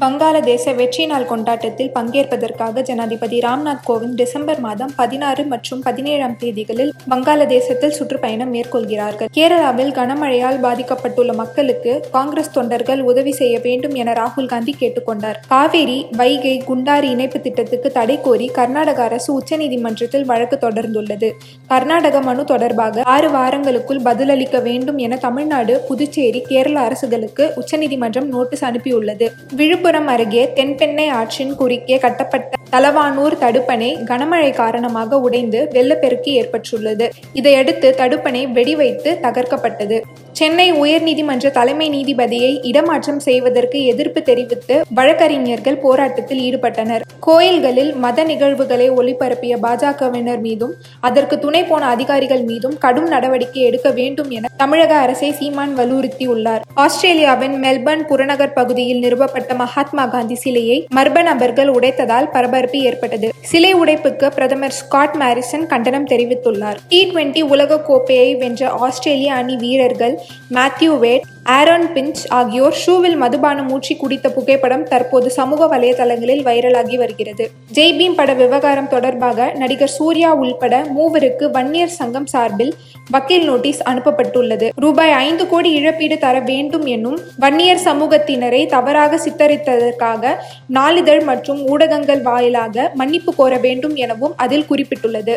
வங்காளதேச வெற்றி நாள் கொண்டாட்டத்தில் பங்கேற்பதற்காக ஜனாதிபதி ராம்நாத் கோவிந்த் டிசம்பர் மாதம் பதினாறு மற்றும் பதினேழாம் தேதிகளில் வங்காளதேசத்தில் சுற்றுப்பயணம் மேற்கொள்கிறார்கள். கேரளாவில் கனமழையால் பாதிக்கப்பட்டுள்ள மக்களுக்கு காங்கிரஸ் தொண்டர்கள் உதவி செய்ய வேண்டும் என ராகுல் காந்தி கேட்டுக்கொண்டார் காவேரி வைகை குண்டாறு இணைப்பு திட்டத்துக்கு தடை கோரி கர்நாடக அரசு உச்சநீதிமன்றத்தில் வழக்கு தொடர்ந்துள்ளது. கர்நாடக மனு தொடர்பாக ஆறு வாரங்களுக்குள் பதிலளிக்க வேண்டும் என தமிழ்நாடு புதுச்சேரி கேரள அரசுகளுக்கு உச்சநீதிமன்றம் நோட்டீஸ் அனுப்பியுள்ளது. விழுப்புரம் அருகே தென்பெண்ணை ஆற்றின் குறுக்கே கட்டப்பட்ட தலவானூர் தடுப்பணை கனமழை காரணமாக உடைந்து வெள்ளப்பெருக்கு ஏற்பட்டுள்ளது. இதையடுத்து தடுப்பணை வெடிவைத்து தகர்க்கப்பட்டது. சென்னை உயர்நீதிமன்ற தலைமை நீதிபதியை இடமாற்றம் செய்வதற்கு எதிர்ப்பு தெரிவித்து வழக்கறிஞர்கள் போராட்டத்தில் ஈடுபட்டனர். கோயில்களில் மத நிகழ்வுகளை ஒளிபரப்பிய பாஜகவினர் மீதும் அதற்கு துணை போன அதிகாரிகள் மீதும் கடும் நடவடிக்கை எடுக்க வேண்டும் என தமிழக அரசை சீமான் வலியுறுத்தியுள்ளார். ஆஸ்திரேலியாவின் மெல்பர்ன் புறநகர் பகுதியில் நிறுவப்பட்ட மகாத்மா காந்தி சிலையை மர்ம நபர்கள் உடைத்ததால் பரபரப்பு ஏற்பட்டது. சிலை உடைப்புக்கு பிரதமர் ஸ்காட் மாரிசன் கண்டனம் தெரிவித்துள்ளார். டி டுவெண்டி உலக கோப்பையை வென்ற ஆஸ்திரேலிய அணி வீரர்கள் மேத்யூ வேட் ஆரோன் பிஞ்ச் ஆகியோர் ஷூவில் மதுபானம் ஊற்றி குடித்த புகைப்படம் தற்போது சமூக வலைதளங்களில் வைரலாகி வருகிறது. ஜெய்பீம் பட விவகாரம் தொடர்பாக நடிகர் சூர்யா உள்பட மூவருக்கு வன்னியர் சங்கம் சார்பில் வக்கீல் நோட்டீஸ் அனுப்பப்பட்டுள்ளது. ரூபாய் ஐந்து கோடி இழப்பீடு தர வேண்டும் என்னும் வன்னியர் சமூகத்தினரை தவறாக சித்தரித்ததற்காக நாளிதழ் மற்றும் ஊடகங்கள் வாயிலாக மன்னிப்பு கோர வேண்டும் எனவும் அதில் குறிப்பிட்டுள்ளது.